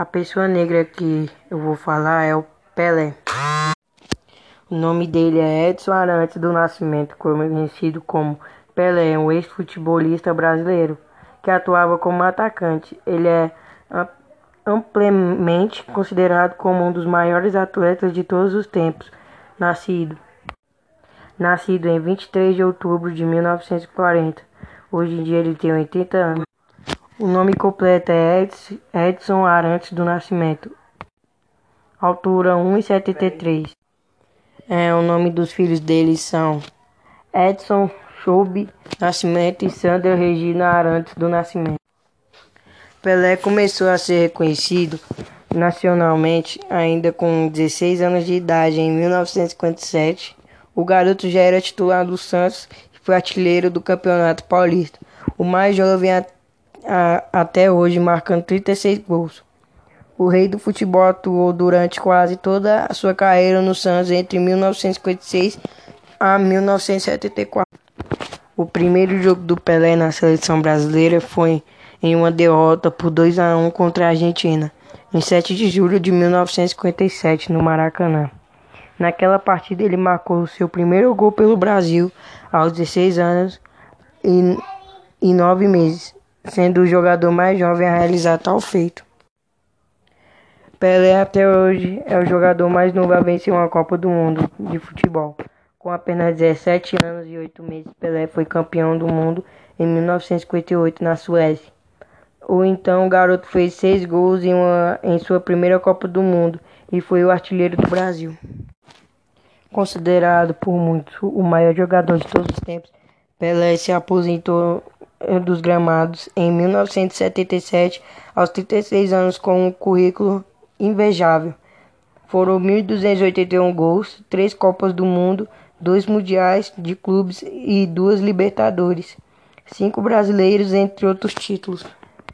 A pessoa negra que eu vou falar é o Pelé. O nome dele é Edson Arantes do Nascimento, conhecido como Pelé, um ex-futebolista brasileiro que atuava como atacante. Ele é amplamente considerado como um dos maiores atletas de todos os tempos. Nascido nascido em 23 de outubro de 1940. Hoje em dia ele tem 80 anos. O nome completo é Edson Arantes do Nascimento. Altura 1,73. É, o nome dos filhos dele são Edson Choube Nascimento e Sandra Regina Arantes do Nascimento. Pelé começou a ser reconhecido nacionalmente ainda com 16 anos de idade em 1957. O garoto já era titular do Santos e foi artilheiro do Campeonato Paulista, o mais jovem a, até hoje, marcando 36 gols. O rei do futebol atuou durante quase toda a sua carreira no Santos entre 1956 a 1974. O primeiro jogo do Pelé na seleção brasileira foi em uma derrota por 2 a 1 contra a Argentina, em 7 de julho de 1957, no Maracanã. Naquela partida ele marcou seu primeiro gol pelo Brasil aos 16 anos e, e 9 meses sendo o jogador mais jovem a realizar tal feito. Pelé até hoje é o jogador mais novo a vencer uma Copa do Mundo de futebol. Com apenas 17 anos e 8 meses, Pelé foi campeão do mundo em 1958 na Suécia. O então garoto fez seis gols em, uma, em sua primeira Copa do Mundo e foi o artilheiro do Brasil. Considerado por muitos o maior jogador de todos os tempos, Pelé se aposentou dos gramados em 1977, aos 36 anos, com um currículo invejável. Foram 1.281 gols, três Copas do Mundo, dois Mundiais de Clubes e duas Libertadores, cinco brasileiros, entre outros títulos.